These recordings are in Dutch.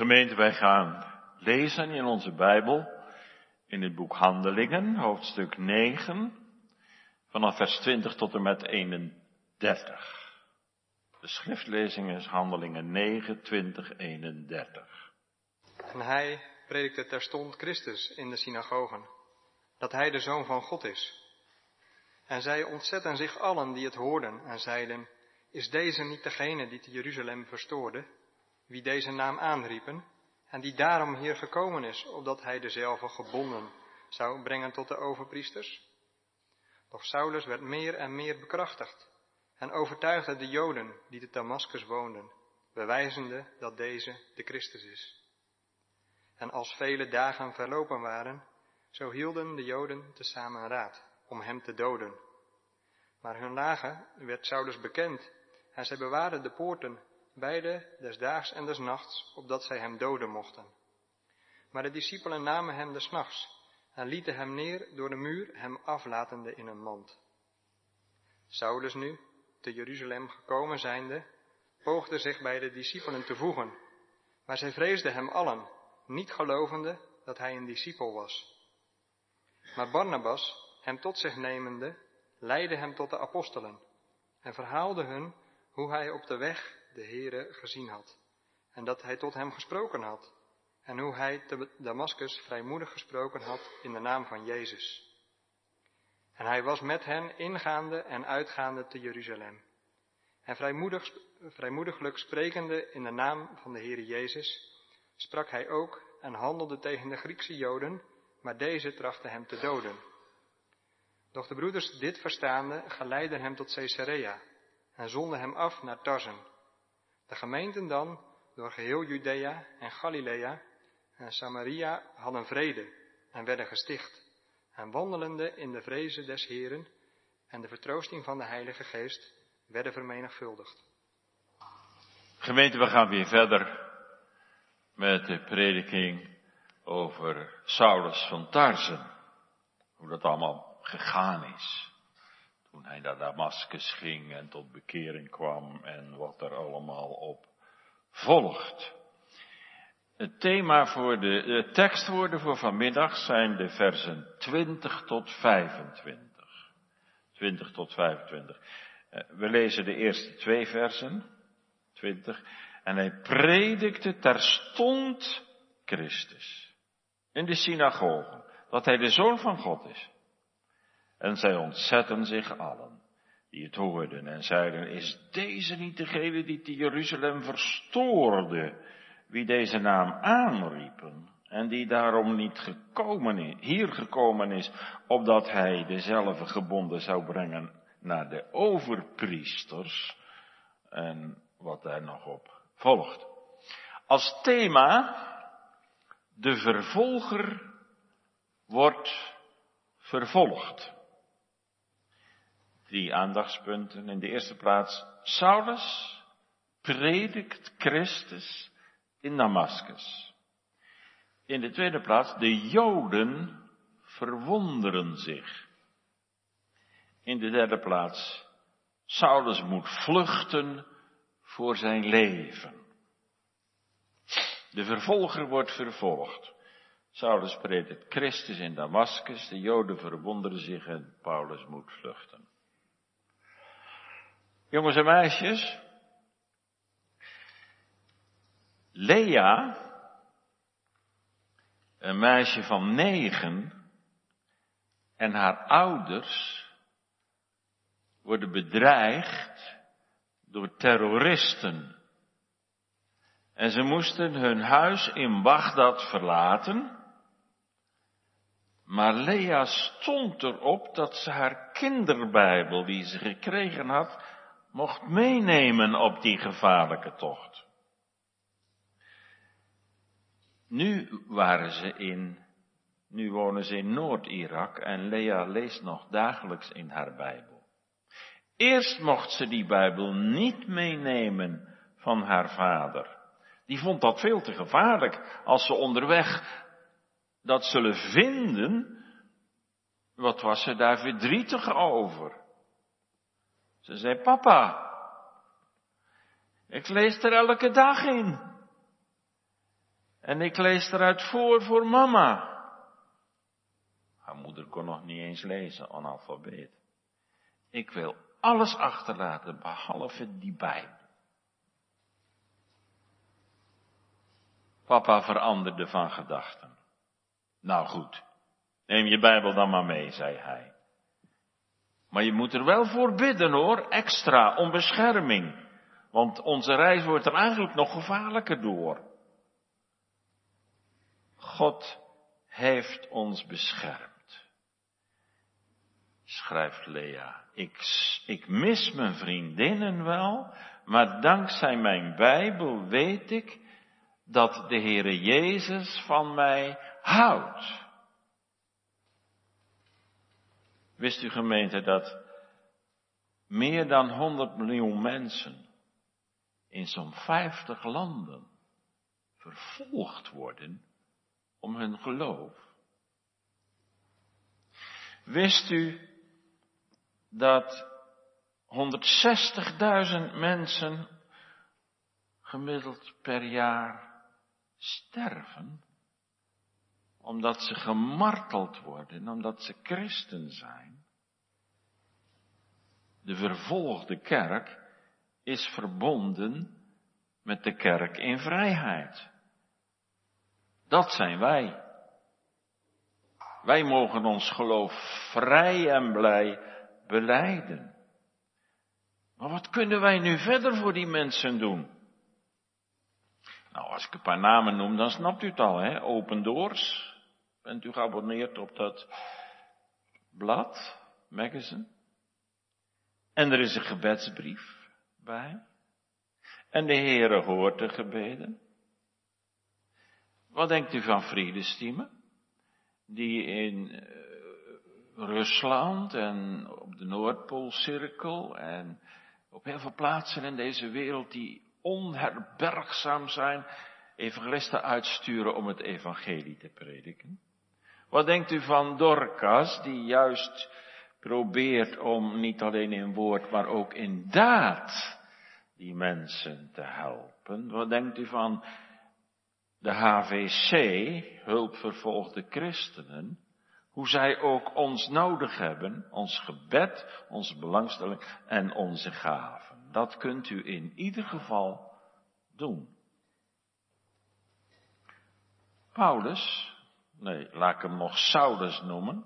Gemeente, wij gaan lezen in onze Bijbel, in het boek Handelingen, hoofdstuk 9, vanaf vers 20 tot en met 31. De schriftlezing is Handelingen 9, 20, 31. En hij predikte terstond Christus in de synagogen, dat hij de Zoon van God is. En zij ontzetten zich allen die het hoorden en zeiden, is deze niet degene die te Jeruzalem verstoorde, wie deze naam aanriepen, en die daarom hier gekomen is, opdat hij dezelfde gebonden zou brengen tot de overpriesters? Doch Saulus werd meer en meer bekrachtigd en overtuigde de Joden die te Damascus woonden, bewijzende dat deze de Christus is. En als vele dagen verlopen waren, zo hielden de Joden tezamen raad om hem te doden. Maar hun lagen werd Saulus bekend en zij bewaarden de poorten, beide des daags en des nachts, opdat zij hem doden mochten. Maar de discipelen namen hem des nachts en lieten hem neer door de muur, hem aflatende in een mand. Saulus nu, te Jeruzalem gekomen zijnde, poogde zich bij de discipelen te voegen, maar zij vreesden hem allen, niet gelovende dat hij een discipel was. Maar Barnabas, hem tot zich nemende, leidde hem tot de apostelen en verhaalde hun hoe hij op de weg de Heere gezien had en dat hij tot hem gesproken had en hoe hij te Damascus vrijmoedig gesproken had in de naam van Jezus. En hij was met hen ingaande en uitgaande te Jeruzalem. En vrijmoedig, vrijmoediglijk sprekende in de naam van de Heere Jezus, sprak hij ook en handelde tegen de Griekse Joden, maar deze trachten hem te doden. Doch de broeders dit verstaande geleidden hem tot Caesarea en zonden hem af naar Tarsen. De gemeenten dan, door geheel Judea en Galilea en Samaria, hadden vrede en werden gesticht, en wandelende in de vrezen des Heren en de vertroosting van de Heilige Geest werden vermenigvuldigd. Gemeente, we gaan weer verder met de prediking over Saulus van Tarsen. Hoe dat allemaal gegaan is toen hij naar Damascus ging en tot bekering kwam en wat er allemaal op volgt. Het thema voor de, de tekstwoorden voor vanmiddag zijn de versen 20 tot 25. 20 tot 25. Eh, we lezen de eerste twee versen, 20. En hij predikte terstond Christus in de synagoge, dat hij de zoon van God is. En zij ontzetten zich allen die het hoorden en zeiden, is deze niet degene die te Jeruzalem verstoorde, wie deze naam aanriepen en die daarom niet gekomen is, hier gekomen is, opdat hij dezelfde gebonden zou brengen naar de overpriesters en wat daar nog op volgt. Als thema, de vervolger wordt vervolgd drie aandachtspunten. In de eerste plaats, Saulus predikt Christus in Damascus. In de tweede plaats, de Joden verwonderen zich. In de derde plaats, Saulus moet vluchten voor zijn leven. De vervolger wordt vervolgd. Saulus predikt Christus in Damascus, de Joden verwonderen zich en Paulus moet vluchten. Jongens en meisjes. Lea, een meisje van negen, en haar ouders worden bedreigd door terroristen. En ze moesten hun huis in Bagdad verlaten. Maar Lea stond erop dat ze haar kinderbijbel, die ze gekregen had, mocht meenemen op die gevaarlijke tocht. Nu waren ze in, nu wonen ze in Noord-Irak en Lea leest nog dagelijks in haar Bijbel. Eerst mocht ze die Bijbel niet meenemen van haar vader. Die vond dat veel te gevaarlijk als ze onderweg dat zullen vinden. Wat was ze daar verdrietig over? Ze zei, papa, ik lees er elke dag in. En ik lees eruit voor voor mama. Haar moeder kon nog niet eens lezen, analfabeet. Ik wil alles achterlaten behalve die Bijbel. Papa veranderde van gedachten. Nou goed, neem je Bijbel dan maar mee, zei hij. Maar je moet er wel voor bidden hoor, extra, om bescherming. Want onze reis wordt er eigenlijk nog gevaarlijker door. God heeft ons beschermd. Schrijft Lea. Ik, ik mis mijn vriendinnen wel, maar dankzij mijn Bijbel weet ik dat de Heere Jezus van mij houdt. Wist u gemeente dat meer dan 100 miljoen mensen in zo'n 50 landen vervolgd worden om hun geloof? Wist u dat 160.000 mensen gemiddeld per jaar sterven omdat ze gemarteld worden, omdat ze christen zijn. De vervolgde kerk is verbonden met de kerk in vrijheid. Dat zijn wij. Wij mogen ons geloof vrij en blij beleiden. Maar wat kunnen wij nu verder voor die mensen doen? Nou, als ik een paar namen noem, dan snapt u het al, hè? Open Doors. Bent u geabonneerd op dat blad, magazine? En er is een gebedsbrief bij. En de Heere hoort de gebeden. Wat denkt u van Vriendestiemen? Die in uh, Rusland en op de Noordpoolcirkel en op heel veel plaatsen in deze wereld die onherbergzaam zijn, evangelisten uitsturen om het evangelie te prediken. Wat denkt u van Dorcas, die juist probeert om niet alleen in woord, maar ook in daad die mensen te helpen? Wat denkt u van de HVC, hulpvervolgde christenen, hoe zij ook ons nodig hebben, ons gebed, onze belangstelling en onze gaven? Dat kunt u in ieder geval doen. Paulus nee, laat hem nog Saulus noemen,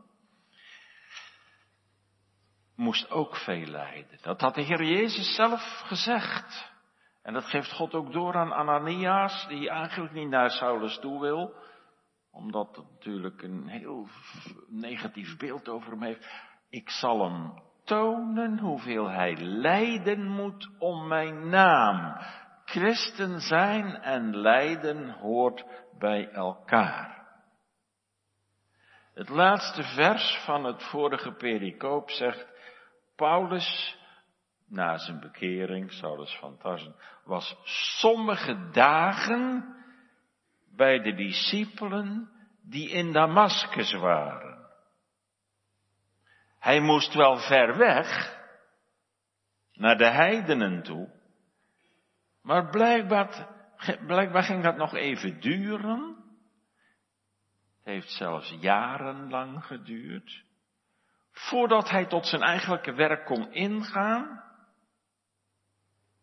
moest ook veel lijden. Dat had de Heer Jezus zelf gezegd. En dat geeft God ook door aan Ananias, die eigenlijk niet naar Saulus toe wil, omdat het natuurlijk een heel negatief beeld over hem heeft. Ik zal hem tonen hoeveel hij lijden moet om mijn naam. Christen zijn en lijden hoort bij elkaar. Het laatste vers van het vorige pericoop zegt, Paulus, na zijn bekering, Saulus van Tarsen, was sommige dagen bij de discipelen die in Damascus waren. Hij moest wel ver weg, naar de heidenen toe, maar blijkbaar, blijkbaar ging dat nog even duren heeft zelfs jarenlang geduurd. Voordat hij tot zijn eigenlijke werk kon ingaan.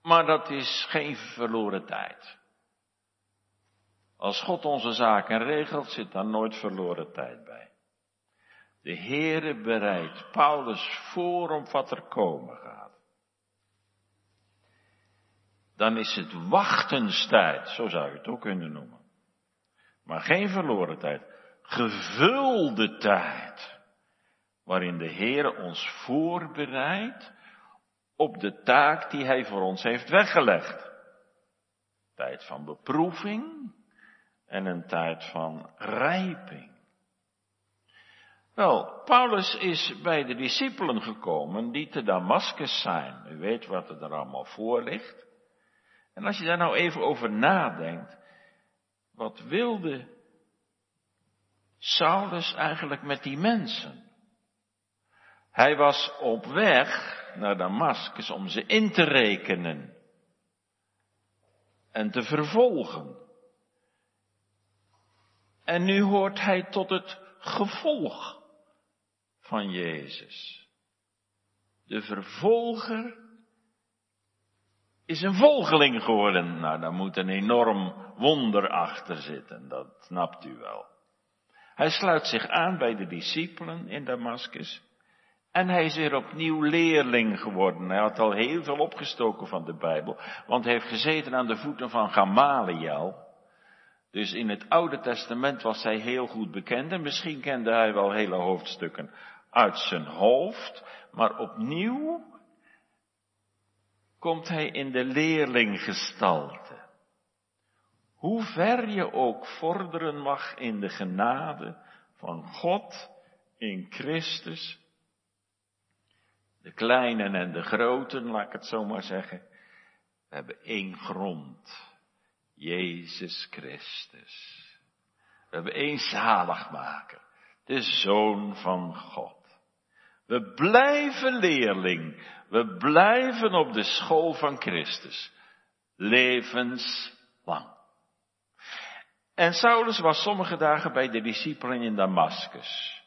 Maar dat is geen verloren tijd. Als God onze zaken regelt, zit daar nooit verloren tijd bij. De Heere bereidt Paulus voor om wat er komen gaat. Dan is het wachtenstijd, zo zou je het ook kunnen noemen. Maar geen verloren tijd gevulde tijd, waarin de Heer ons voorbereidt op de taak die Hij voor ons heeft weggelegd. Tijd van beproeving en een tijd van rijping. Wel, Paulus is bij de discipelen gekomen die te Damascus zijn. U weet wat er er allemaal voor ligt. En als je daar nou even over nadenkt, wat wilde Saulus eigenlijk met die mensen? Hij was op weg naar Damascus om ze in te rekenen en te vervolgen. En nu hoort hij tot het gevolg van Jezus. De vervolger is een volgeling geworden. Nou, daar moet een enorm wonder achter zitten, dat snapt u wel. Hij sluit zich aan bij de discipelen in Damascus. En hij is weer opnieuw leerling geworden. Hij had al heel veel opgestoken van de Bijbel, want hij heeft gezeten aan de voeten van Gamaliel. Dus in het Oude Testament was hij heel goed bekend en misschien kende hij wel hele hoofdstukken uit zijn hoofd, maar opnieuw komt hij in de leerlinggestalte. Hoe ver je ook vorderen mag in de genade van God in Christus, de kleinen en de groten, laat ik het zo maar zeggen, we hebben één grond. Jezus Christus. We hebben één zaligmaker, de Zoon van God. We blijven leerling, we blijven op de school van Christus, levenslang. En Saulus was sommige dagen bij de discipelen in Damascus.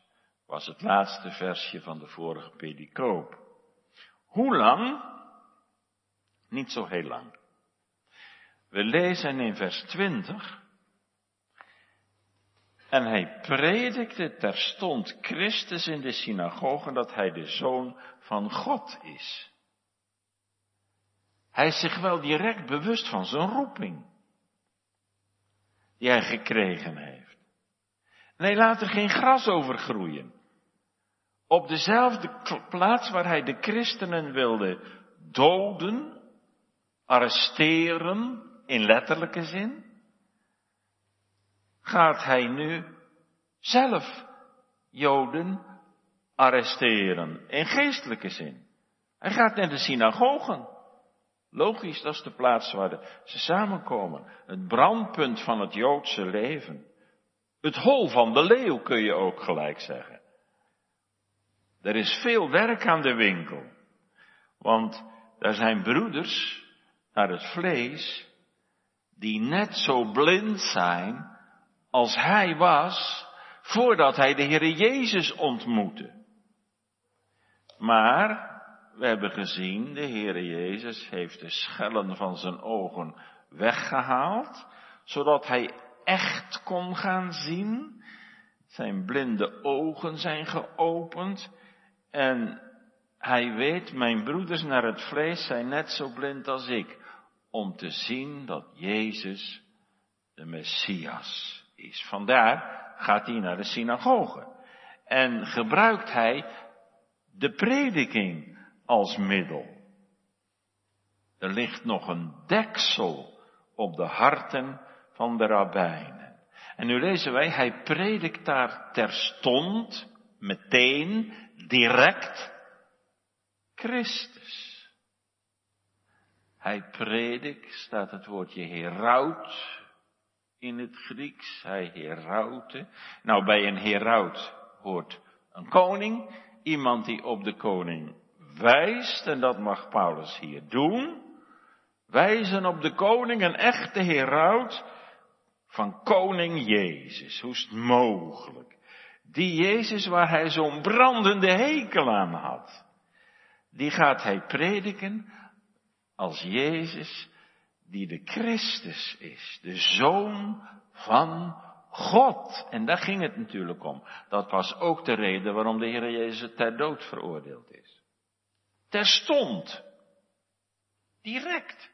Was het laatste versje van de vorige pedikoop. Hoe lang? Niet zo heel lang. We lezen in vers 20. En hij predikte terstond Christus in de synagogen dat hij de zoon van God is. Hij is zich wel direct bewust van zijn roeping. Die hij gekregen heeft. Hij laat er geen gras over groeien. Op dezelfde plaats waar hij de christenen wilde doden, arresteren, in letterlijke zin, gaat hij nu zelf Joden arresteren, in geestelijke zin. Hij gaat naar de synagogen. Logisch, dat is de plaats waar ze samenkomen. Het brandpunt van het Joodse leven. Het hol van de leeuw kun je ook gelijk zeggen. Er is veel werk aan de winkel. Want daar zijn broeders naar het vlees die net zo blind zijn als hij was voordat hij de Heer Jezus ontmoette. Maar we hebben gezien, de Heer Jezus heeft de schellen van zijn ogen weggehaald, zodat hij echt kon gaan zien. Zijn blinde ogen zijn geopend en hij weet, mijn broeders naar het vlees zijn net zo blind als ik om te zien dat Jezus de Messias is. Vandaar gaat hij naar de synagoge en gebruikt hij de prediking als middel. Er ligt nog een deksel op de harten van de rabbijnen. En nu lezen wij, hij predikt daar terstond, meteen, direct, Christus. Hij predikt, staat het woordje heraut in het Grieks. Hij heraute. Nou, bij een heraut hoort een koning, iemand die op de koning wijst, en dat mag Paulus hier doen. Wijzen op de koning, een echte heraut van koning Jezus. Hoe is het mogelijk? Die Jezus waar hij zo'n brandende hekel aan had. Die gaat hij prediken als Jezus die de Christus is, de Zoon van God. En daar ging het natuurlijk om. Dat was ook de reden waarom de Heer Jezus ter dood veroordeeld is. Terstond. Direct.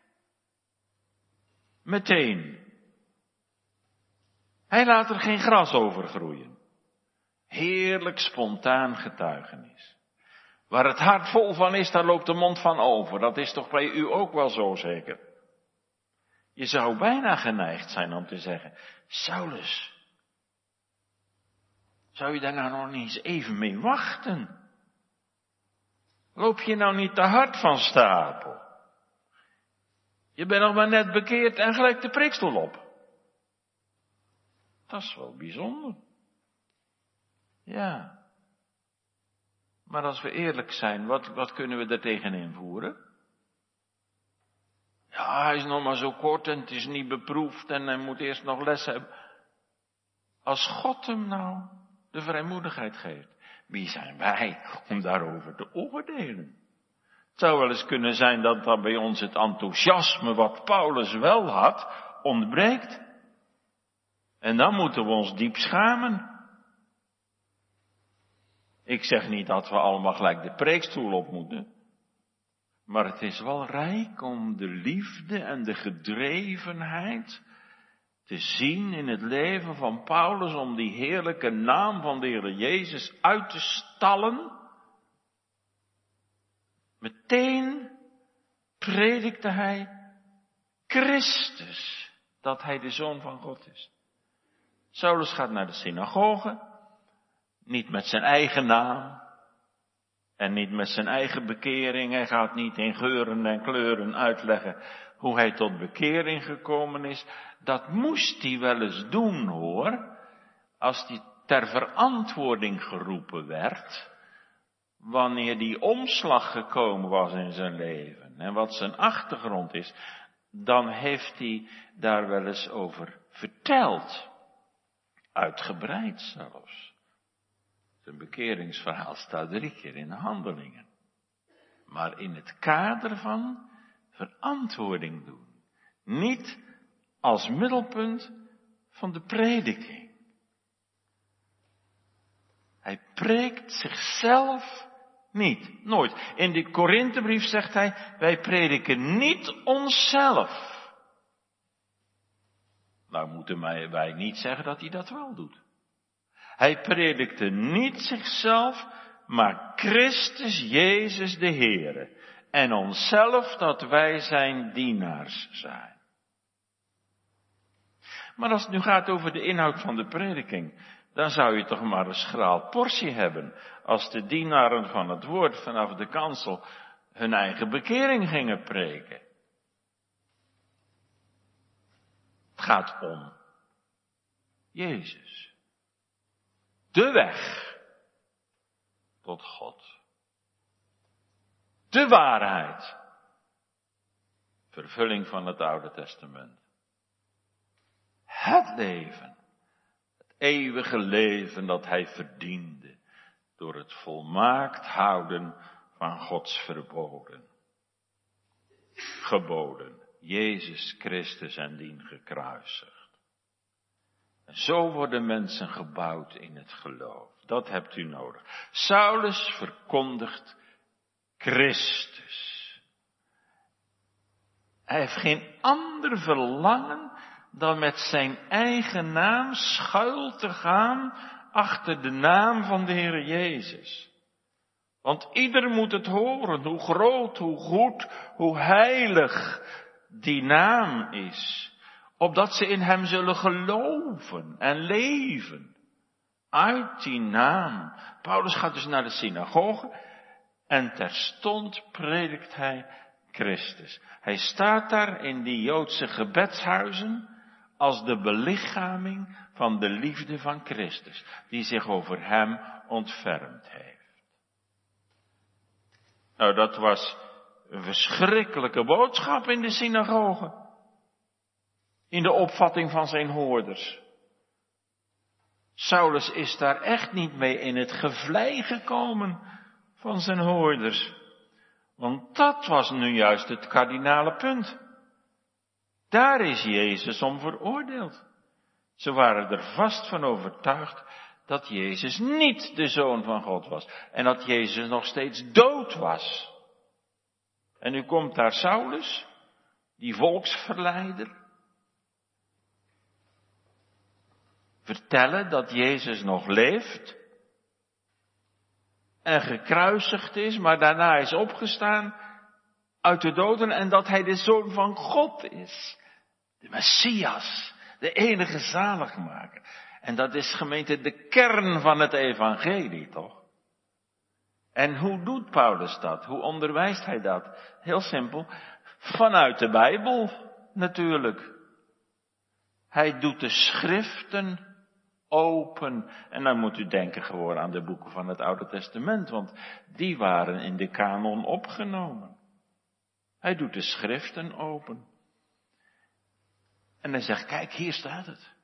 Meteen. Hij laat er geen gras over groeien. Heerlijk spontaan getuigenis. Waar het hart vol van is, daar loopt de mond van over. Dat is toch bij u ook wel zo zeker? Je zou bijna geneigd zijn om te zeggen, Saulus, zou je daar nou nog eens even mee wachten? Loop je nou niet te hard van stapel? Je bent nog maar net bekeerd en gelijk de prikstoel op. Dat is wel bijzonder. Ja. Maar als we eerlijk zijn, wat, wat kunnen we er tegen invoeren? Ja, hij is nog maar zo kort en het is niet beproefd en hij moet eerst nog les hebben. Als God hem nou de vrijmoedigheid geeft, wie zijn wij om daarover te oordelen? Het zou wel eens kunnen zijn dat dan bij ons het enthousiasme wat Paulus wel had, ontbreekt. En dan moeten we ons diep schamen. Ik zeg niet dat we allemaal gelijk de preekstoel op moeten. Maar het is wel rijk om de liefde en de gedrevenheid te zien in het leven van Paulus om die heerlijke naam van de Heer Jezus uit te stallen. Meteen predikte hij Christus, dat hij de Zoon van God is. Saulus gaat naar de synagoge, niet met zijn eigen naam en niet met zijn eigen bekering. Hij gaat niet in geuren en kleuren uitleggen hoe hij tot bekering gekomen is. Dat moest hij wel eens doen hoor, als hij ter verantwoording geroepen werd, wanneer die omslag gekomen was in zijn leven en wat zijn achtergrond is, dan heeft hij daar wel eens over verteld. Uitgebreid zelfs. Zijn bekeringsverhaal staat drie keer in de handelingen. Maar in het kader van verantwoording doen. Niet als middelpunt van de prediking. Hij preekt zichzelf niet, nooit. In de Korinthebrief zegt hij, wij prediken niet onszelf. Nou moeten wij niet zeggen dat hij dat wel doet. Hij predikte niet zichzelf, maar Christus Jezus de Heere. En onszelf dat wij zijn dienaars zijn. Maar als het nu gaat over de inhoud van de prediking, dan zou je toch maar een schraal portie hebben. Als de dienaren van het woord vanaf de kansel hun eigen bekering gingen preken. Het gaat om Jezus. De weg tot God. De waarheid. Vervulling van het Oude Testament. Het leven. Het eeuwige leven dat hij verdiende. Door het volmaakt houden van Gods verboden. Geboden. Jezus Christus en dien gekruisigd. En zo worden mensen gebouwd in het geloof. Dat hebt u nodig. Saulus verkondigt Christus. Hij heeft geen ander verlangen dan met zijn eigen naam schuil te gaan achter de naam van de Heer Jezus. Want ieder moet het horen, hoe groot, hoe goed, hoe heilig die naam is. Opdat ze in hem zullen geloven en leven. Uit die naam. Paulus gaat dus naar de synagoge en terstond predikt hij Christus. Hij staat daar in die Joodse gebedshuizen als de belichaming van de liefde van Christus, die zich over hem ontfermd heeft. Nou, dat was een verschrikkelijke boodschap in de synagoge. In de opvatting van zijn hoorders. Saulus is daar echt niet mee in het gevlei gekomen van zijn hoorders. Want dat was nu juist het kardinale punt. Daar is Jezus om veroordeeld. Ze waren er vast van overtuigd dat Jezus niet de zoon van God was en dat Jezus nog steeds dood was. En nu komt daar Saulus, die volksverleider, vertellen dat Jezus nog leeft en gekruisigd is, maar daarna is opgestaan uit de doden en dat hij de zoon van God is. De Messias, de enige zaligmaker. En dat is gemeente de kern van het evangelie, toch? En hoe doet Paulus dat? Hoe onderwijst hij dat? Heel simpel. Vanuit de Bijbel, natuurlijk. Hij doet de schriften open. En dan moet u denken gewoon aan de boeken van het Oude Testament, want die waren in de kanon opgenomen. Hij doet de schriften open. En hij zegt, kijk, hier staat het.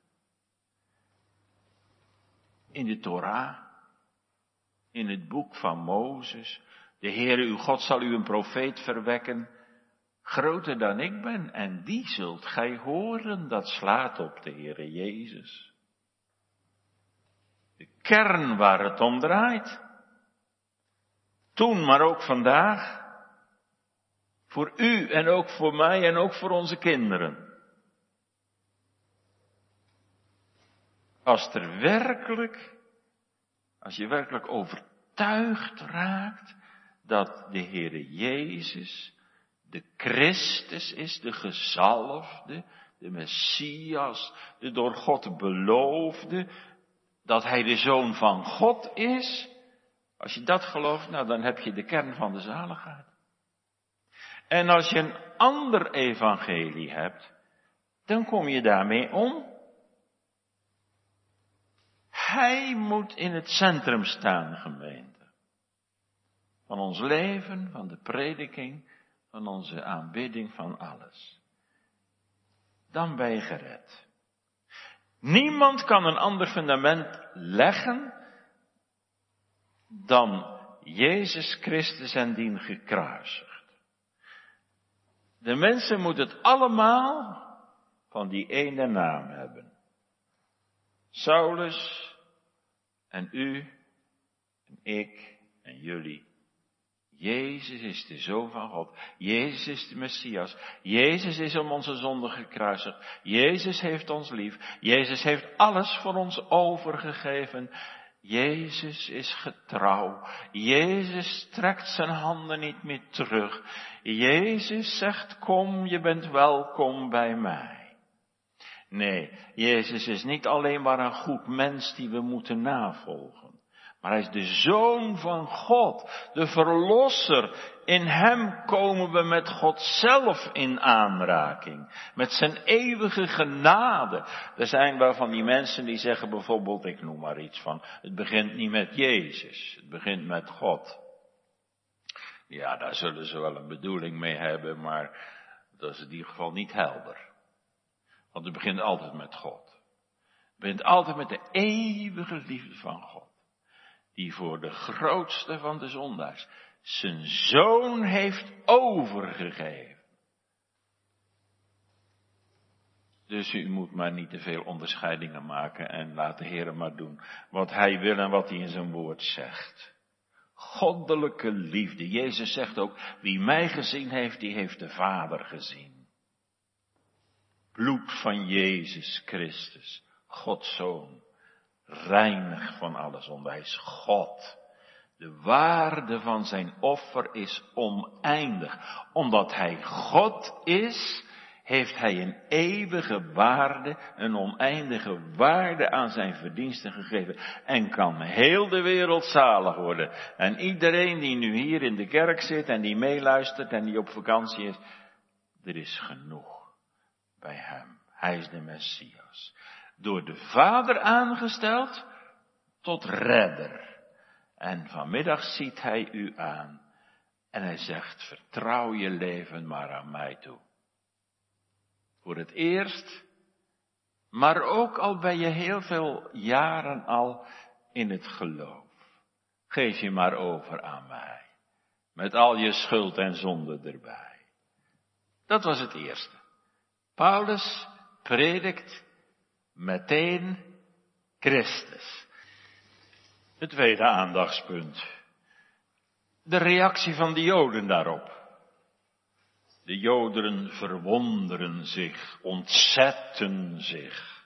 in de Torah, in het boek van Mozes. De Heere uw God zal u een profeet verwekken, groter dan ik ben, en die zult gij horen, dat slaat op de Heere Jezus. Kern waar het om draait. Toen, maar ook vandaag. Voor u en ook voor mij en ook voor onze kinderen. Als er werkelijk, als je werkelijk overtuigd raakt dat de Heere Jezus de Christus is, de gezalfde, de Messias, de door God beloofde, dat Hij de Zoon van God is, als je dat gelooft, nou dan heb je de kern van de zaligheid. En als je een ander evangelie hebt, dan kom je daarmee om. Hij moet in het centrum staan, gemeente. Van ons leven, van de prediking, van onze aanbidding, van alles. Dan ben je gered. Niemand kan een ander fundament leggen dan Jezus Christus en dien gekruisigd. De mensen moeten het allemaal van die ene naam hebben. Saulus en u en ik en jullie. Jezus is de Zoon van God. Jezus is de Messias. Jezus is om onze zonde gekruisigd. Jezus heeft ons lief. Jezus heeft alles voor ons overgegeven. Jezus is getrouw. Jezus trekt zijn handen niet meer terug. Jezus zegt, kom, je bent welkom bij mij. Nee, Jezus is niet alleen maar een goed mens die we moeten navolgen. Hij is de zoon van God, de verlosser. In hem komen we met God zelf in aanraking. Met zijn eeuwige genade. Er zijn wel van die mensen die zeggen bijvoorbeeld, ik noem maar iets van, het begint niet met Jezus, het begint met God. Ja, daar zullen ze wel een bedoeling mee hebben, maar dat is in ieder geval niet helder. Want het begint altijd met God. Het begint altijd met de eeuwige liefde van God die voor de grootste van de zondaars zijn zoon heeft overgegeven. Dus u moet maar niet te veel onderscheidingen maken en laat de Heer maar doen wat Hij wil en wat Hij in zijn woord zegt. Goddelijke liefde. Jezus zegt ook, wie mij gezien heeft, die heeft de Vader gezien. Bloed van Jezus Christus, Gods Zoon reinig van alle zonde. Hij is God. De waarde van zijn offer is oneindig. Omdat hij God is, heeft hij een eeuwige waarde, een oneindige waarde aan zijn verdiensten gegeven. En kan heel de wereld zalig worden. En iedereen die nu hier in de kerk zit en die meeluistert en die op vakantie is, er is genoeg bij hem. Hij is de Messias door de Vader aangesteld tot redder. En vanmiddag ziet hij u aan en hij zegt, vertrouw je leven maar aan mij toe. Voor het eerst, maar ook al ben je heel veel jaren al in het geloof. Geef je maar over aan mij. Met al je schuld en zonde erbij. Dat was het eerste. Paulus predikt meteen Christus. Het tweede aandachtspunt. De reactie van de Joden daarop. De Joden verwonderen zich, ontzetten zich.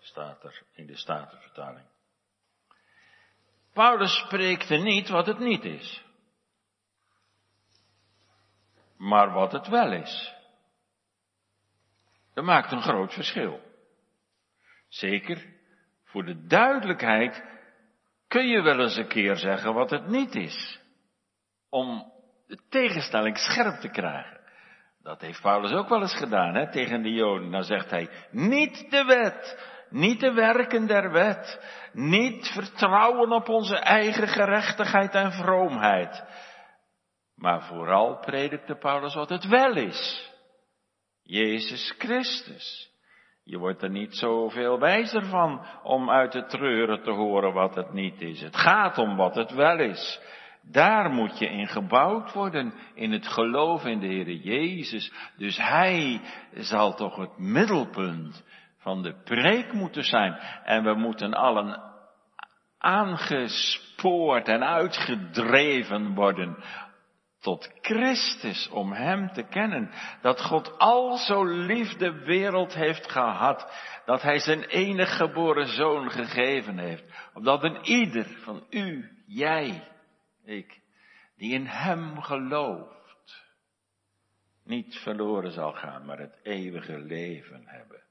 Staat er in de Statenvertaling. Paulus spreekt er niet wat het niet is. Maar wat het wel is. Dat maakt een groot verschil. Zeker, voor de duidelijkheid kun je wel eens een keer zeggen wat het niet is. Om de tegenstelling scherp te krijgen. Dat heeft Paulus ook wel eens gedaan, hè, tegen de Joden. Dan zegt hij, niet de wet, niet de werken der wet, niet vertrouwen op onze eigen gerechtigheid en vroomheid. Maar vooral predikte Paulus wat het wel is. Jezus Christus. Je wordt er niet zoveel wijzer van om uit de treuren te horen wat het niet is. Het gaat om wat het wel is. Daar moet je in gebouwd worden, in het geloof in de Heer Jezus. Dus Hij zal toch het middelpunt van de preek moeten zijn. En we moeten allen aangespoord en uitgedreven worden tot Christus om Hem te kennen. Dat God al zo lief de wereld heeft gehad, dat Hij zijn enige geboren zoon gegeven heeft. Opdat een ieder van u, jij, ik, die in Hem gelooft, niet verloren zal gaan, maar het eeuwige leven hebben.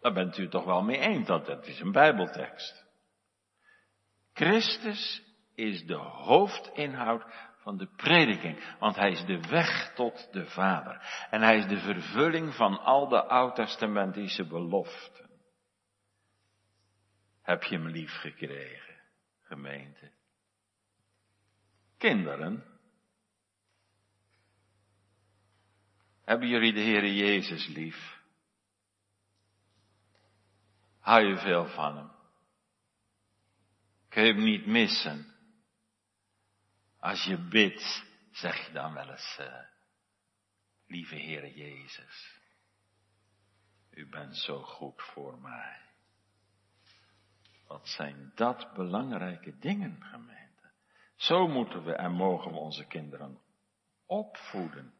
Daar bent u toch wel mee eens, dat, dat is een bijbeltekst. Christus is de hoofdinhoud van de prediking, want hij is de weg tot de Vader. En hij is de vervulling van al de oud-testamentische beloften. Heb je hem lief gekregen, gemeente? Kinderen, hebben jullie de Heere Jezus lief? Hou je veel van hem? Kun je hem niet missen? Als je bidt, zeg je dan wel eens, uh, lieve Heere Jezus, u bent zo goed voor mij. Wat zijn dat belangrijke dingen, gemeente. Zo moeten we en mogen we onze kinderen opvoeden.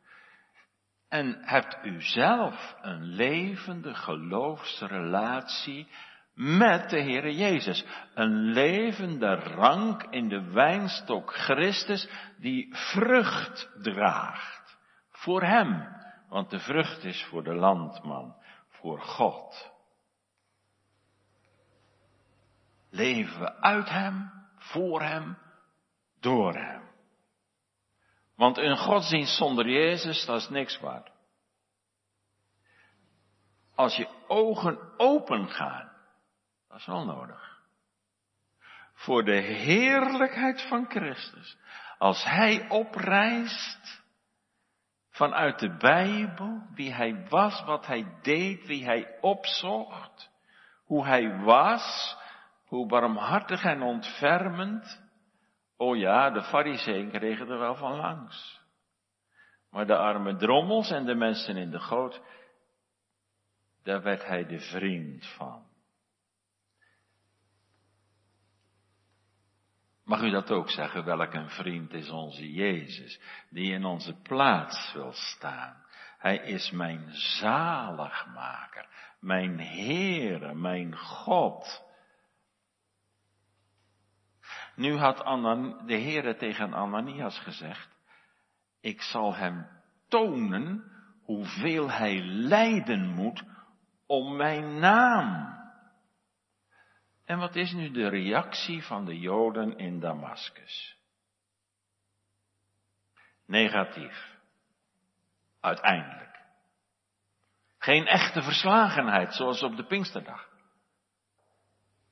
En hebt u zelf een levende geloofsrelatie met de Heere Jezus. Een levende rank in de wijnstok Christus die vrucht draagt. Voor Hem. Want de vrucht is voor de landman, voor God. Leven we uit Hem, voor Hem, door Hem. Want een godsdienst zonder Jezus, dat is niks waard. Als je ogen open gaan, dat is wel nodig. Voor de heerlijkheid van Christus. Als Hij oprijst vanuit de Bijbel, wie Hij was, wat Hij deed, wie Hij opzocht, hoe Hij was, hoe barmhartig en ontfermend. Oh ja, de fariseeën kregen er wel van langs. Maar de arme drommels en de mensen in de goot, daar werd hij de vriend van. Mag u dat ook zeggen? Welk een vriend is onze Jezus, die in onze plaats wil staan. Hij is mijn zaligmaker, mijn Heere, mijn God. Nu had de Heere tegen Ananias gezegd, ik zal hem tonen hoeveel hij lijden moet om mijn naam. En wat is nu de reactie van de Joden in Damascus? Negatief. Uiteindelijk. Geen echte verslagenheid zoals op de Pinksterdag.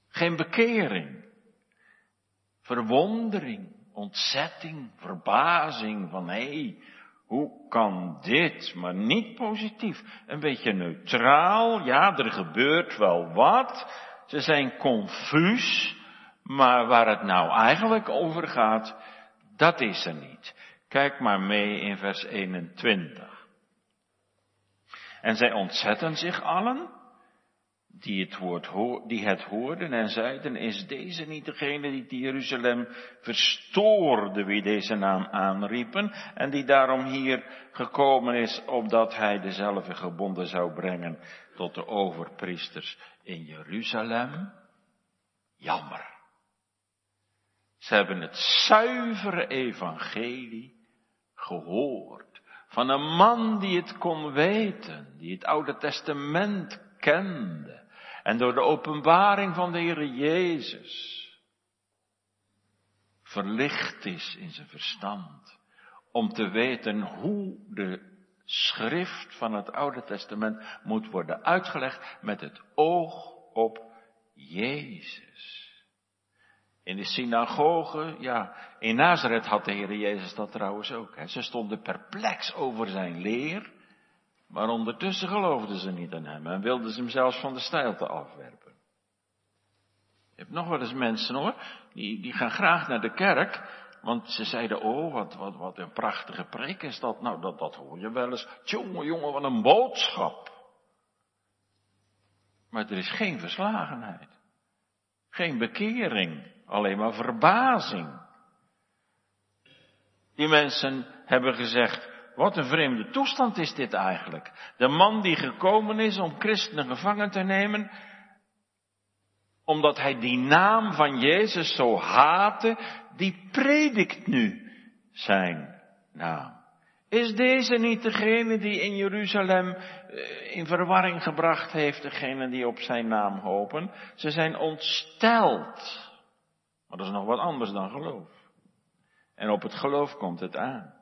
Geen bekering. Verwondering, ontzetting, verbazing van hé, hey, hoe kan dit? Maar niet positief. Een beetje neutraal. Ja, er gebeurt wel wat. Ze zijn confuus, maar waar het nou eigenlijk over gaat, dat is er niet. Kijk maar mee in vers 21. En zij ontzetten zich allen, die het, woord, die het hoorden en zeiden, is deze niet degene die Jeruzalem verstoorde wie deze naam aanriepen en die daarom hier gekomen is opdat hij dezelfde gebonden zou brengen tot de overpriesters in Jeruzalem? Jammer. Ze hebben het zuivere evangelie gehoord van een man die het kon weten, die het Oude Testament kende en door de openbaring van de Heer Jezus verlicht is in zijn verstand om te weten hoe de schrift van het Oude Testament moet worden uitgelegd met het oog op Jezus. In de synagoge, ja, in Nazareth had de Heer Jezus dat trouwens ook. Hè. Ze stonden perplex over zijn leer. Maar ondertussen geloofden ze niet aan hem en wilden ze hem zelfs van de steilte afwerpen. Je hebt nog wel eens mensen hoor, die, die gaan graag naar de kerk, want ze zeiden, oh, wat, wat, wat een prachtige preek is dat. Nou, dat, dat hoor je wel eens. Jongen, jongen, wat een boodschap. Maar er is geen verslagenheid. Geen bekering. Alleen maar verbazing. Die mensen hebben gezegd, wat een vreemde toestand is dit eigenlijk. De man die gekomen is om christenen gevangen te nemen, omdat hij die naam van Jezus zo haatte, die predikt nu zijn naam. Is deze niet degene die in Jeruzalem eh, in verwarring gebracht heeft, degene die op zijn naam hopen? Ze zijn ontsteld. Maar dat is nog wat anders dan geloof. En op het geloof komt het aan.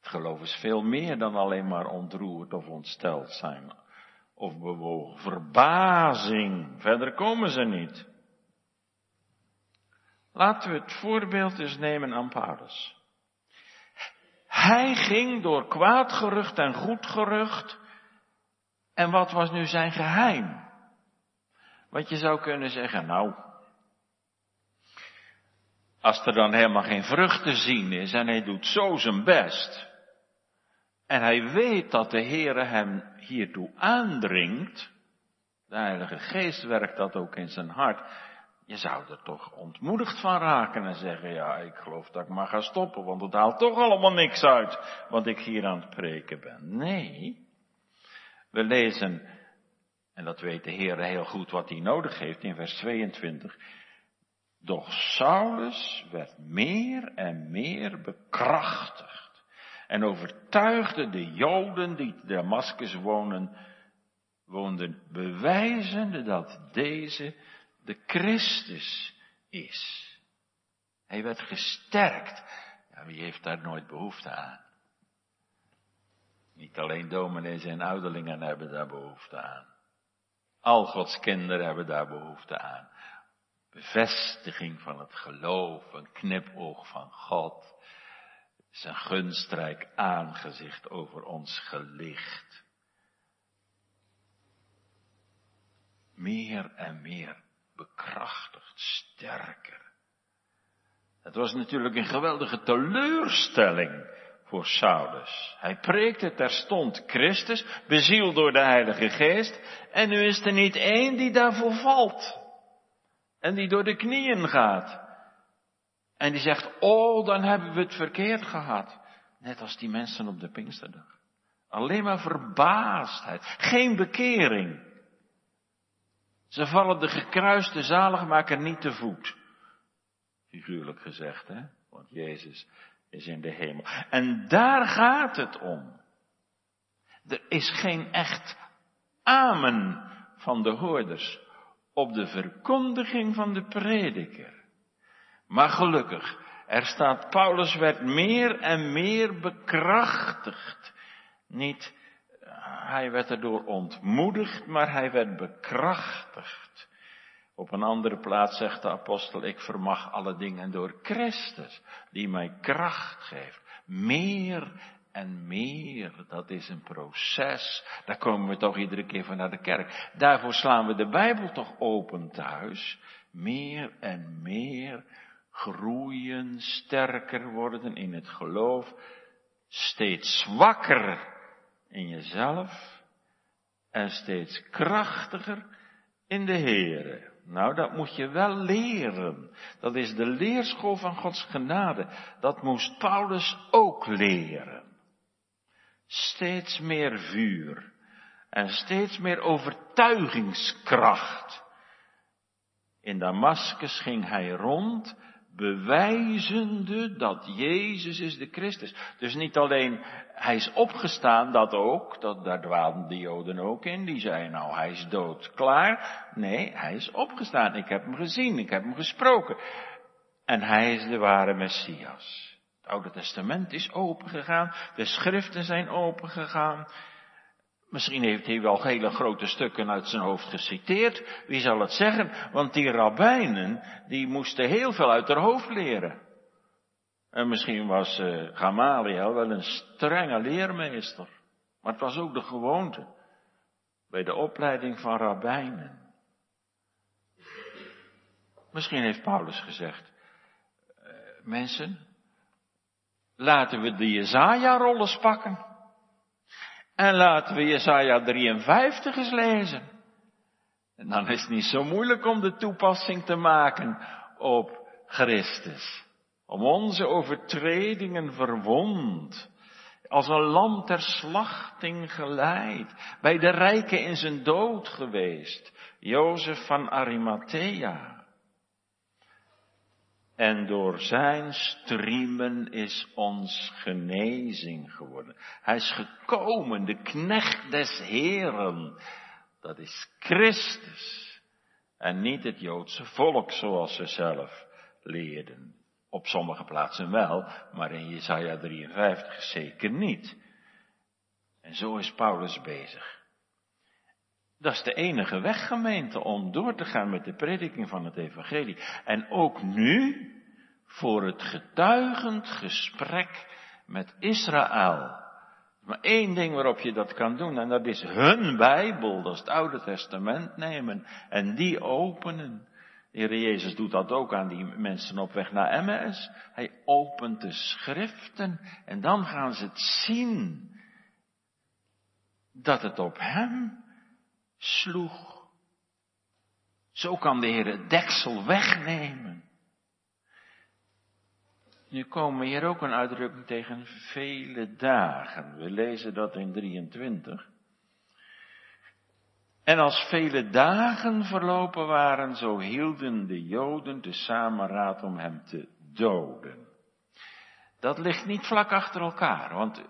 Het geloof is veel meer dan alleen maar ontroerd of ontsteld zijn of bewogen. Verbazing. Verder komen ze niet. Laten we het voorbeeld eens nemen aan Paulus. Hij ging door kwaad gerucht en goed gerucht. En wat was nu zijn geheim? Want je zou kunnen zeggen, nou, als er dan helemaal geen vrucht te zien is en hij doet zo zijn best. En hij weet dat de Heere hem hiertoe aandringt. De Heilige Geest werkt dat ook in zijn hart. Je zou er toch ontmoedigd van raken en zeggen, ja, ik geloof dat ik maar ga stoppen, want het haalt toch allemaal niks uit wat ik hier aan het preken ben. Nee, we lezen, en dat weet de Heer heel goed wat hij nodig heeft in vers 22, doch Saulus werd meer en meer bekrachtigd en overtuigde de Joden die te Damascus wonen, woonden, bewijzende dat deze de Christus is. Hij werd gesterkt. Ja, wie heeft daar nooit behoefte aan? Niet alleen dominees en ouderlingen hebben daar behoefte aan. Al Gods kinderen hebben daar behoefte aan. Bevestiging van het geloof, een knipoog van God. Zijn gunstrijk aangezicht over ons gelicht. Meer en meer bekrachtigd, sterker. Het was natuurlijk een geweldige teleurstelling voor Saulus. Hij preekte terstond Christus, bezield door de Heilige Geest, en nu is er niet één die daarvoor valt. En die door de knieën gaat. En die zegt, oh, dan hebben we het verkeerd gehad. Net als die mensen op de Pinksterdag. Alleen maar verbaasdheid. Geen bekering. Ze vallen de gekruiste zaligmaker niet te voet. Figuurlijk gezegd, hè? Want Jezus is in de hemel. En daar gaat het om. Er is geen echt amen van de hoorders op de verkondiging van de prediker. Maar gelukkig, er staat, Paulus werd meer en meer bekrachtigd. Niet hij werd erdoor ontmoedigd, maar hij werd bekrachtigd. Op een andere plaats zegt de apostel, ik vermag alle dingen door Christus, die mij kracht geeft. Meer en meer, dat is een proces. Daar komen we toch iedere keer van naar de kerk. Daarvoor slaan we de Bijbel toch open thuis. Meer en meer groeien, sterker worden in het geloof, steeds zwakker in jezelf en steeds krachtiger in de Heere. Nou, dat moet je wel leren. Dat is de leerschool van Gods genade. Dat moest Paulus ook leren. Steeds meer vuur en steeds meer overtuigingskracht. In Damascus ging hij rond bewijzende dat Jezus is de Christus. Dus niet alleen hij is opgestaan, dat ook, dat, daar dwaalden de Joden ook in, die zeiden nou hij is dood, klaar. Nee, hij is opgestaan, ik heb hem gezien, ik heb hem gesproken. En hij is de ware Messias. Het Oude Testament is opengegaan, de schriften zijn opengegaan. Misschien heeft hij wel hele grote stukken uit zijn hoofd geciteerd. Wie zal het zeggen? Want die rabbijnen, die moesten heel veel uit haar hoofd leren. En misschien was uh, Gamaliel wel een strenge leermeester. Maar het was ook de gewoonte bij de opleiding van rabbijnen. Misschien heeft Paulus gezegd, eh, mensen, laten we de Jezaja-rollen pakken. En laten we Jezaja 53 eens lezen. En dan is het niet zo moeilijk om de toepassing te maken op Christus. Om onze overtredingen verwond. Als een lam ter slachting geleid. Bij de rijken in zijn dood geweest. Jozef van Arimathea. En door zijn striemen is ons genezing geworden. Hij is gekomen, de knecht des Heren. Dat is Christus. En niet het Joodse volk zoals ze zelf leerden. Op sommige plaatsen wel, maar in Jesaja 53 zeker niet. En zo is Paulus bezig. Dat is de enige weg, gemeente, om door te gaan met de prediking van het evangelie. En ook nu, voor het getuigend gesprek met Israël. Maar één ding waarop je dat kan doen, en dat is hun Bijbel, dat is het Oude Testament nemen en die openen. De Heer Jezus doet dat ook aan die mensen op weg naar Emmaus. Hij opent de schriften en dan gaan ze het zien dat het op hem sloeg. Zo kan de Heer het deksel wegnemen. Nu komen we hier ook een uitdrukking tegen vele dagen. We lezen dat in 23. En als vele dagen verlopen waren, zo hielden de Joden tezamen raad om hem te doden. Dat ligt niet vlak achter elkaar, want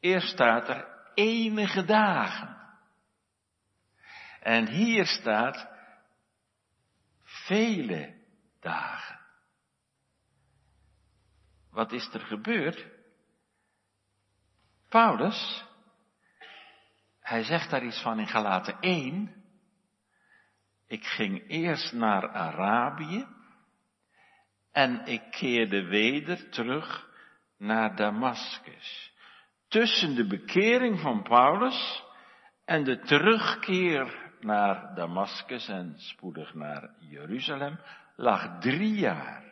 eerst staat er enige dagen. En hier staat vele dagen. Wat is er gebeurd? Paulus, hij zegt daar iets van in Galaten 1. Ik ging eerst naar Arabië en ik keerde weder terug naar Damascus. Tussen de bekering van Paulus en de terugkeer naar Damascus en spoedig naar Jeruzalem lag drie jaar.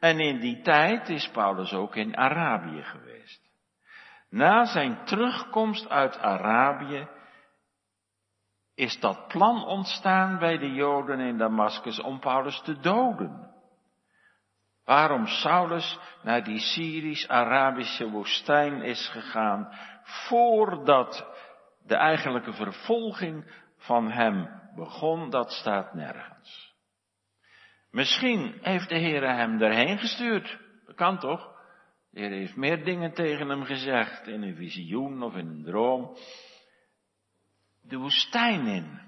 En in die tijd is Paulus ook in Arabië geweest. Na zijn terugkomst uit Arabië is dat plan ontstaan bij de Joden in Damascus om Paulus te doden. Waarom Saulus naar die Syrisch-Arabische woestijn is gegaan voordat de eigenlijke vervolging van hem begon, dat staat nergens. Misschien heeft de Heer hem erheen gestuurd. Dat kan toch? De Heer heeft meer dingen tegen hem gezegd, in een visioen of in een droom. De woestijn in.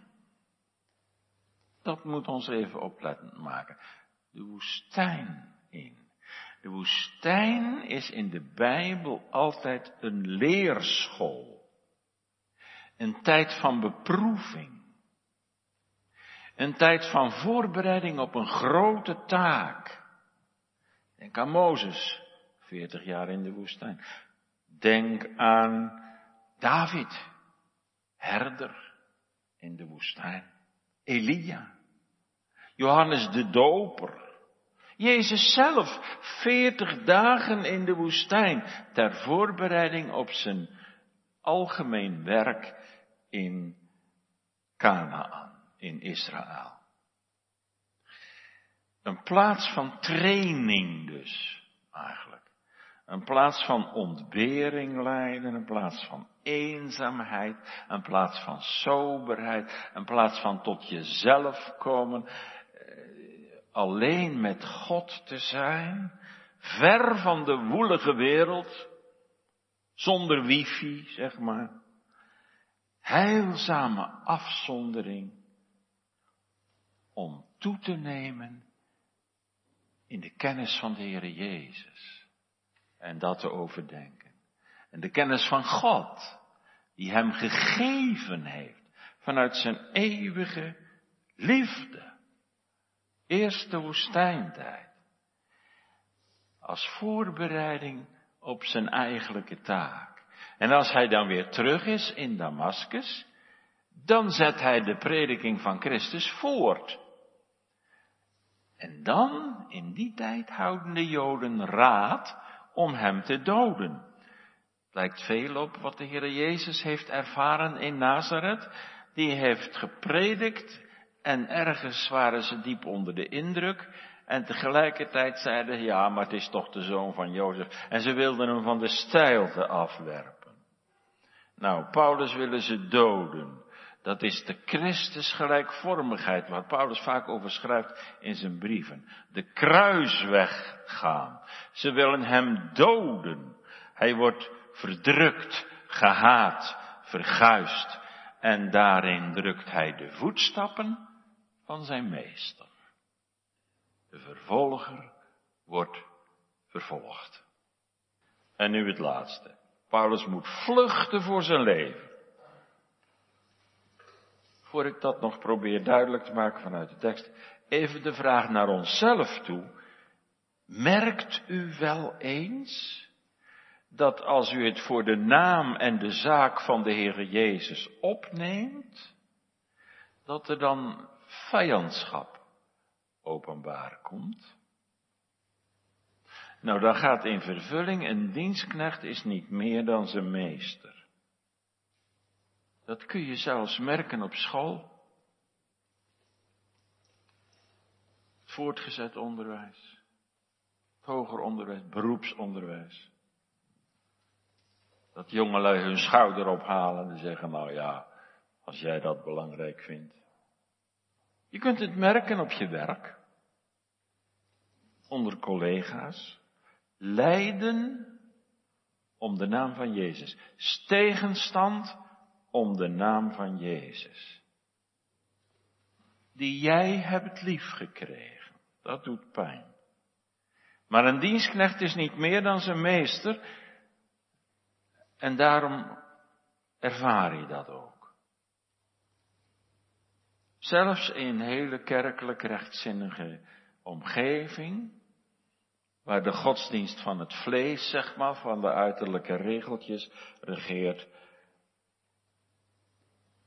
Dat moet ons even opletten maken. De woestijn in. De woestijn is in de Bijbel altijd een leerschool. Een tijd van beproeving. Een tijd van voorbereiding op een grote taak. Denk aan Mozes, 40 jaar in de woestijn. Denk aan David, herder in de woestijn. Elia, Johannes de Doper. Jezus zelf, 40 dagen in de woestijn ter voorbereiding op zijn algemeen werk in Canaan in Israël. Een plaats van training dus, eigenlijk. Een plaats van ontbering lijden, een plaats van eenzaamheid, een plaats van soberheid, een plaats van tot jezelf komen, eh, alleen met God te zijn, ver van de woelige wereld, zonder wifi, zeg maar. Heilzame afzondering om toe te nemen in de kennis van de Heer Jezus. En dat te overdenken. En de kennis van God, die hem gegeven heeft vanuit zijn eeuwige liefde. Eerste woestijntijd. Als voorbereiding op zijn eigenlijke taak. En als hij dan weer terug is in Damaskus, dan zet hij de prediking van Christus voort. En dan, in die tijd, houden de Joden raad om hem te doden. Het lijkt veel op wat de Heer Jezus heeft ervaren in Nazareth. Die heeft gepredikt en ergens waren ze diep onder de indruk. En tegelijkertijd zeiden, ja, maar het is toch de zoon van Jozef. En ze wilden hem van de steilte afwerpen. Nou, Paulus willen ze doden. Dat is de Christusgelijkvormigheid, waar Paulus vaak over schrijft in zijn brieven. De kruisweg gaan. Ze willen hem doden. Hij wordt verdrukt, gehaat, verguist. En daarin drukt hij de voetstappen van zijn meester. De vervolger wordt vervolgd. En nu het laatste. Paulus moet vluchten voor zijn leven. Voor ik dat nog probeer duidelijk te maken vanuit de tekst, even de vraag naar onszelf toe. Merkt u wel eens dat als u het voor de naam en de zaak van de Heere Jezus opneemt, dat er dan vijandschap openbaar komt? Nou, dan gaat in vervulling, een dienstknecht is niet meer dan zijn meester. Dat kun je zelfs merken op school. Voortgezet onderwijs, hoger onderwijs, beroepsonderwijs. Dat jongelui hun schouder ophalen en zeggen, nou ja, als jij dat belangrijk vindt. Je kunt het merken op je werk, onder collega's, lijden om de naam van Jezus, tegenstand om de naam van Jezus. Die jij hebt liefgekregen. Dat doet pijn. Maar een dienstknecht is niet meer dan zijn meester. En daarom ervaar je dat ook. Zelfs in hele kerkelijk rechtzinnige omgeving, waar de godsdienst van het vlees, zeg maar, van de uiterlijke regeltjes regeert,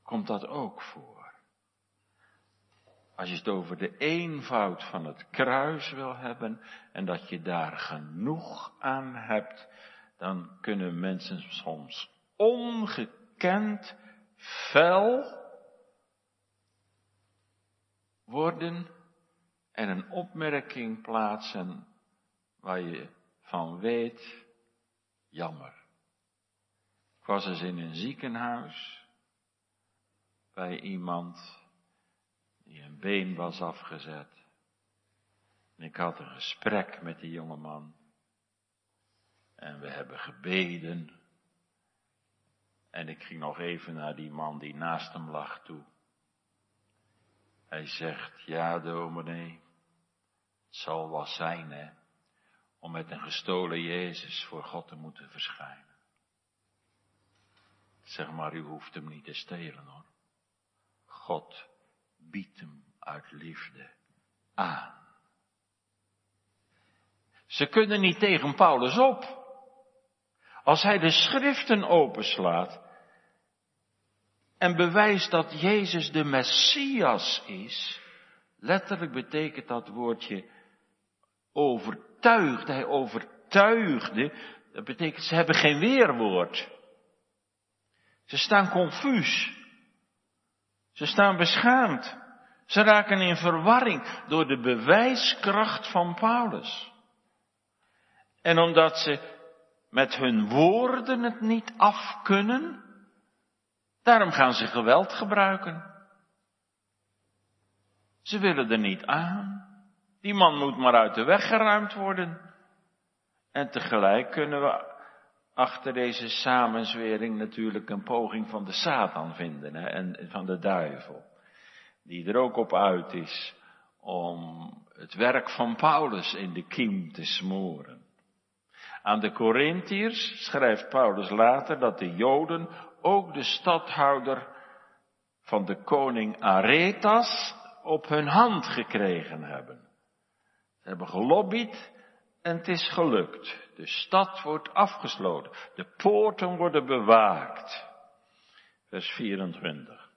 komt dat ook voor. Als je het over de eenvoud van het kruis wil hebben en dat je daar genoeg aan hebt, dan kunnen mensen soms ongekend fel worden en een opmerking plaatsen waar je van weet, jammer. Ik was eens in een ziekenhuis bij iemand die een been was afgezet. En ik had een gesprek met die jonge man. En we hebben gebeden. En ik ging nog even naar die man die naast hem lag toe. Hij zegt, ja dominee, het zal wel zijn hè, om met een gestolen Jezus voor God te moeten verschijnen. Zeg maar, u hoeft hem niet te stelen hoor. God biedt hem uit liefde aan. Ze kunnen niet tegen Paulus op. Als hij de schriften openslaat en bewijst dat Jezus de Messias is, letterlijk betekent dat woordje overtuigd, hij overtuigde, dat betekent ze hebben geen weerwoord. Ze staan confuus. Ze staan beschaamd. Ze raken in verwarring door de bewijskracht van Paulus. En omdat ze met hun woorden het niet af kunnen, daarom gaan ze geweld gebruiken. Ze willen er niet aan. Die man moet maar uit de weg geruimd worden. En tegelijk kunnen we achter deze samenzwering natuurlijk een poging van de Satan vinden hè, en van de duivel. Die er ook op uit is om het werk van Paulus in de kiem te smoren. Aan de Corinthiërs schrijft Paulus later dat de Joden ook de stadhouder van de koning Aretas op hun hand gekregen hebben. Ze hebben gelobbyd En het is gelukt. De stad wordt afgesloten. De poorten worden bewaakt. Vers 24.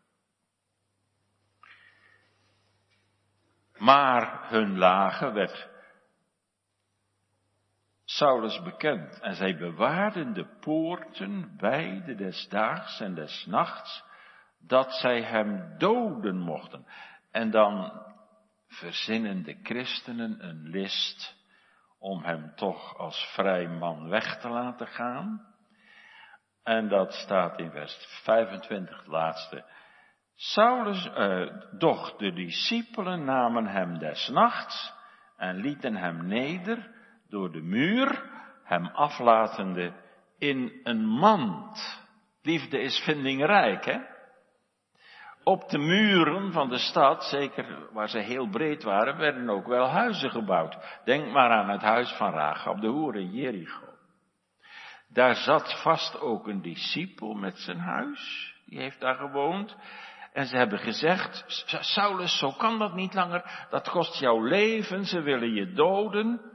Maar hun lagen werd Saulus bekend. En zij bewaarden de poorten beide des daags en des nachts, dat zij hem doden mochten. En dan verzinnen de christenen een list om hem toch als vrij man weg te laten gaan. En dat staat in vers 25, het laatste. Saulus, uh, doch de discipelen namen hem des nachts en lieten hem neder door de muur, hem aflatende in een mand. Liefde is vindingrijk, hè? Op de muren van de stad, zeker waar ze heel breed waren, werden ook wel huizen gebouwd. Denk maar aan het huis van Rahab de Hoer in Jericho. Daar zat vast ook een discipel met zijn huis. Die heeft daar gewoond. En ze hebben gezegd, Saulus, zo kan dat niet langer. Dat kost jouw leven. Ze willen je doden.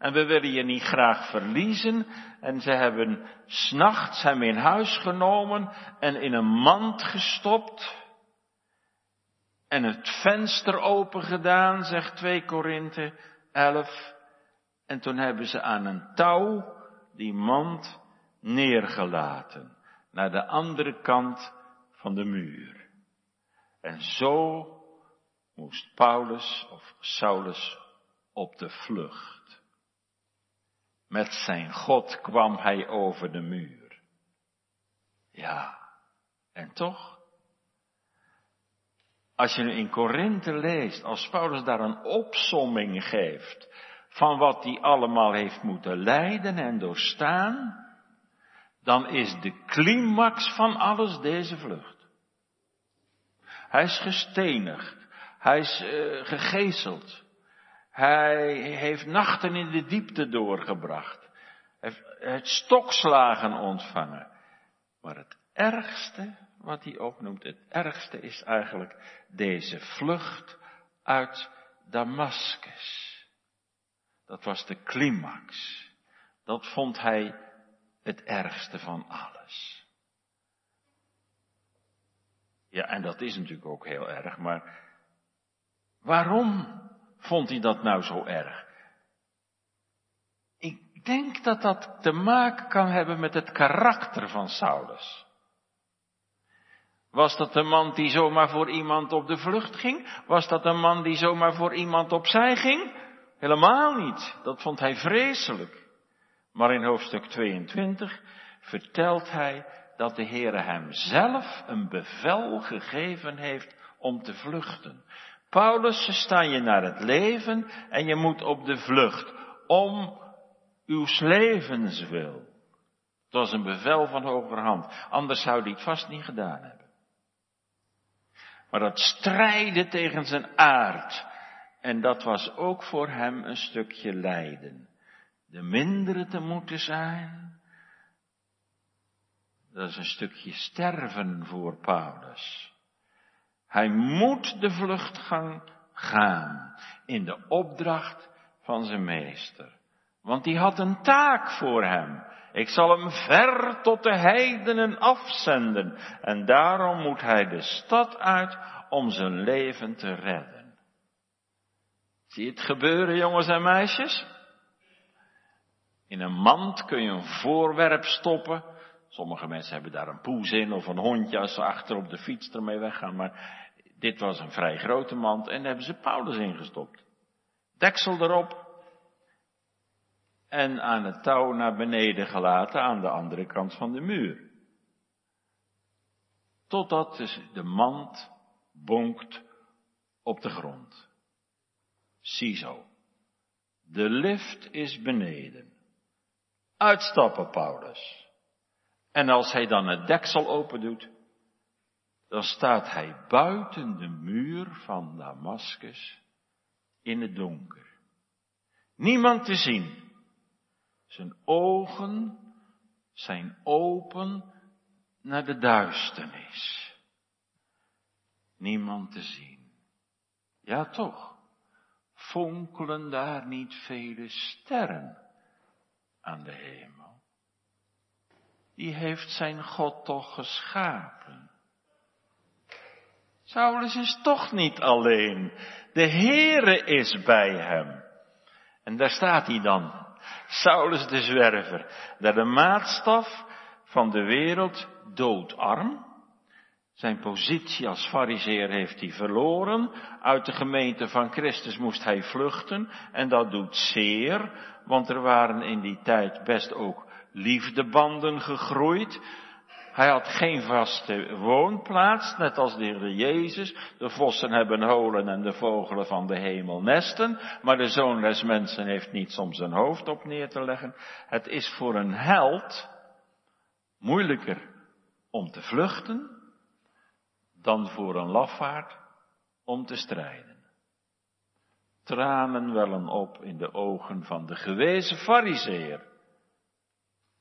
En we willen je niet graag verliezen. En ze hebben s'nachts hem in huis genomen en in een mand gestopt. En het venster open gedaan, zegt 2 Korinthe 11. En toen hebben ze aan een touw die mand neergelaten. Naar de andere kant van de muur. En zo moest Paulus of Saulus op de vlucht. Met zijn God kwam hij over de muur. Ja, en toch? Als je nu in Korinthe leest, als Paulus daar een opsomming geeft van wat hij allemaal heeft moeten lijden en doorstaan, dan is de climax van alles deze vlucht. Hij is gestenigd, hij is uh, gegezeld, hij heeft nachten in de diepte doorgebracht. Hij heeft stokslagen ontvangen. Maar het ergste wat hij opnoemt, het ergste is eigenlijk deze vlucht uit Damascus. Dat was de climax. Dat vond hij het ergste van alles. Ja, en dat is natuurlijk ook heel erg, maar waarom vond hij dat nou zo erg? Ik denk dat dat te maken kan hebben met het karakter van Saulus. Was dat een man die zomaar voor iemand op de vlucht ging? Was dat een man die zomaar voor iemand opzij ging? Helemaal niet. Dat vond hij vreselijk. Maar in hoofdstuk 22 vertelt hij dat de Heere hem zelf een bevel gegeven heeft om te vluchten. Paulus, ze staan je naar het leven en je moet op de vlucht om uw levens wil. Het was een bevel van hogerhand, anders zou hij het vast niet gedaan hebben. Maar dat strijden tegen zijn aard, en dat was ook voor hem een stukje lijden. De mindere te moeten zijn, dat is een stukje sterven voor Paulus. Hij moet de vluchtgang gaan in de opdracht van zijn meester. Want die had een taak voor hem. Ik zal hem ver tot de heidenen afzenden. En daarom moet hij de stad uit om zijn leven te redden. Zie je het gebeuren, jongens en meisjes? In een mand kun je een voorwerp stoppen. Sommige mensen hebben daar een poes in of een hondje als ze achter op de fiets ermee weggaan. Maar dit was een vrij grote mand en daar hebben ze Paulus ingestopt. Deksel erop. En aan het touw naar beneden gelaten aan de andere kant van de muur. Totdat de mand bonkt op de grond. Ziezo. De lift is beneden. Uitstappen, Paulus. En als hij dan het deksel open doet, dan staat hij buiten de muur van Damascus in het donker. Niemand te zien. Zijn ogen zijn open naar de duisternis. Niemand te zien. Ja toch. fonkelen daar niet vele sterren aan de hemel? Die heeft zijn God toch geschapen. Saulus is toch niet alleen. De Heere is bij hem. En daar staat hij dan. Saulus de zwerver. Dat de maatstaf van de wereld doodarm. Zijn positie als fariseer heeft hij verloren. Uit de gemeente van Christus moest hij vluchten. En dat doet zeer, want er waren in die tijd best ook liefdebanden gegroeid. Hij had geen vaste woonplaats, net als de Heer Jezus. De vossen hebben holen en de vogelen van de hemel nesten. Maar de zoon des mensen heeft niets om zijn hoofd op neer te leggen. Het is voor een held moeilijker om te vluchten dan voor een lafaard om te strijden. Tranen wellen op in de ogen van de gewezen fariseer.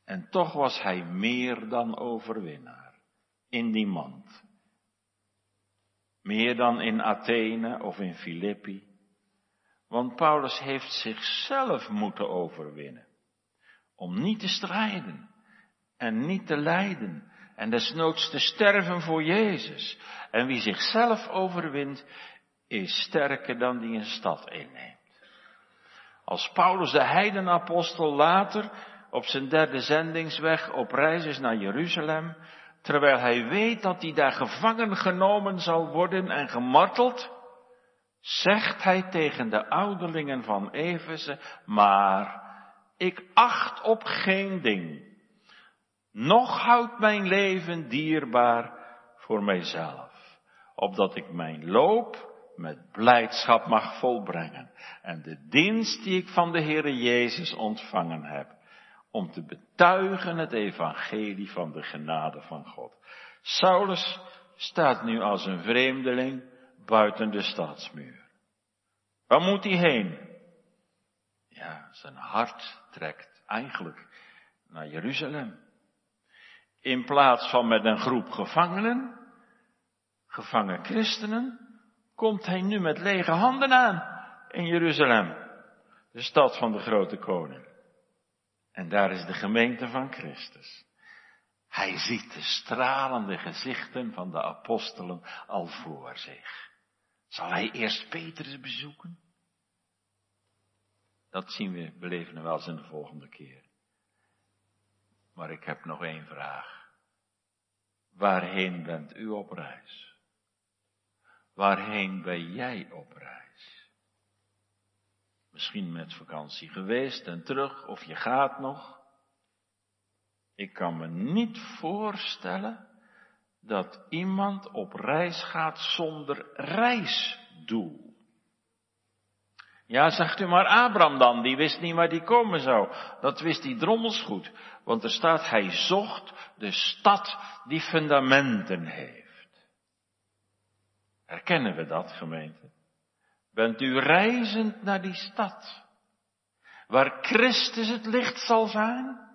En toch was hij meer dan overwinnaar in die mand. Meer dan in Athene of in Filippi. Want Paulus heeft zichzelf moeten overwinnen. Om niet te strijden en niet te lijden en desnoods te sterven voor Jezus. En wie zichzelf overwint, is sterker dan die een stad inneemt. Als Paulus de heidenapostel later op zijn derde zendingsweg op reis is naar Jeruzalem, terwijl hij weet dat hij daar gevangen genomen zal worden en gemarteld, zegt hij tegen de ouderlingen van Efeze, maar ik acht op geen ding. Nog houdt mijn leven dierbaar voor mijzelf, opdat ik mijn loop met blijdschap mag volbrengen en de dienst die ik van de Heere Jezus ontvangen heb, om te betuigen het evangelie van de genade van God. Saulus staat nu als een vreemdeling buiten de stadsmuur. Waar moet hij heen? Ja, zijn hart trekt eigenlijk naar Jeruzalem. In plaats van met een groep gevangenen, gevangen christenen, komt hij nu met lege handen aan in Jeruzalem, de stad van de grote koning. En daar is de gemeente van Christus. Hij ziet de stralende gezichten van de apostelen al voor zich. Zal hij eerst Petrus bezoeken? Dat zien we, beleven we wel eens in de volgende keer. Maar ik heb nog één vraag. Waarheen bent u op reis? Waarheen ben jij op reis? Misschien met vakantie geweest en terug, of je gaat nog. Ik kan me niet voorstellen dat iemand op reis gaat zonder reisdoel. Ja, zegt u maar Abraham dan, die wist niet waar die komen zou. Dat wist die drommels goed. Want er staat, hij zocht de stad die fundamenten heeft. Herkennen we dat, gemeente? Bent u reizend naar die stad, waar Christus het licht zal zijn?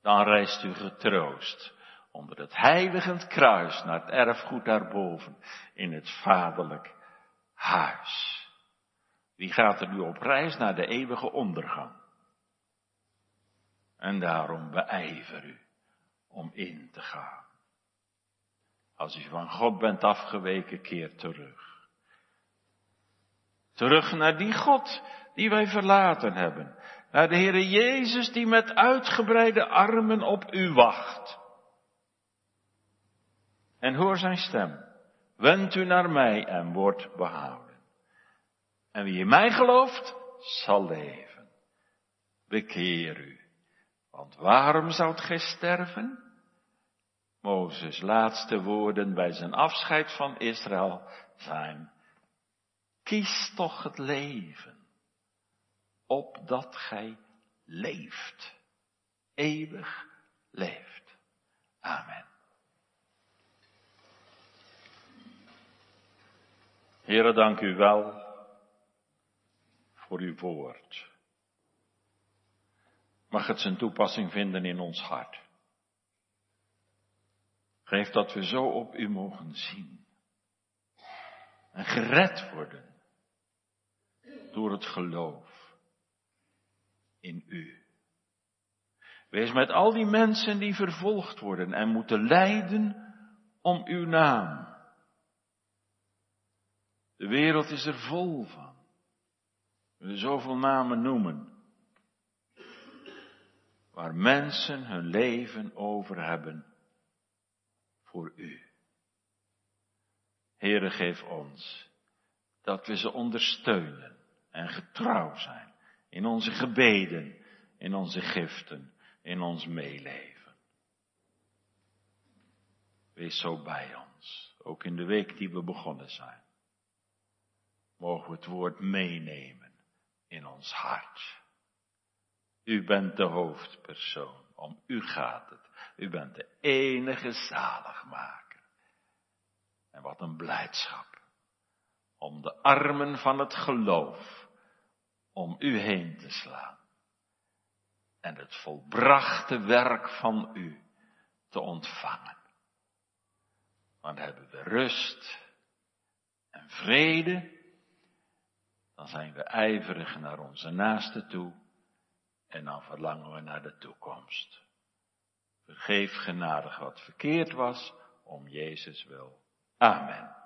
Dan reist u getroost onder het heiligend kruis naar het erfgoed daarboven in het vaderlijk huis. Wie gaat er nu op reis naar de eeuwige ondergang? En daarom beijver u om in te gaan. Als u van God bent afgeweken, keer terug. Terug naar die God die wij verlaten hebben. Naar de Heere Jezus die met uitgebreide armen op u wacht. En hoor zijn stem. Wend u naar mij en word behouden. En wie in mij gelooft, zal leven. Bekeer u. Want waarom zoudt gij sterven? Mozes laatste woorden bij zijn afscheid van Israël zijn, kies toch het leven, opdat gij leeft, eeuwig leeft. Amen. Heren, dank u wel voor uw woord. Mag het zijn toepassing vinden in ons hart. Geef dat we zo op u mogen zien. En gered worden. Door het geloof in u. Wees met al die mensen die vervolgd worden en moeten lijden om uw naam. De wereld is er vol van. We zoveel namen noemen. Waar mensen hun leven over hebben voor u. Heere, geef ons dat we ze ondersteunen en getrouw zijn in onze gebeden, in onze giften, in ons meeleven. Wees zo bij ons, ook in de week die we begonnen zijn. Mogen we het woord meenemen in ons hart. U bent de hoofdpersoon, om u gaat het. U bent de enige zaligmaker. En wat een blijdschap om de armen van het geloof om u heen te slaan. En het volbrachte werk van u te ontvangen. Want hebben we rust en vrede, dan zijn we ijverig naar onze naaste toe en dan verlangen we naar de toekomst. Vergeef genadig wat verkeerd was, om Jezus wil. Amen.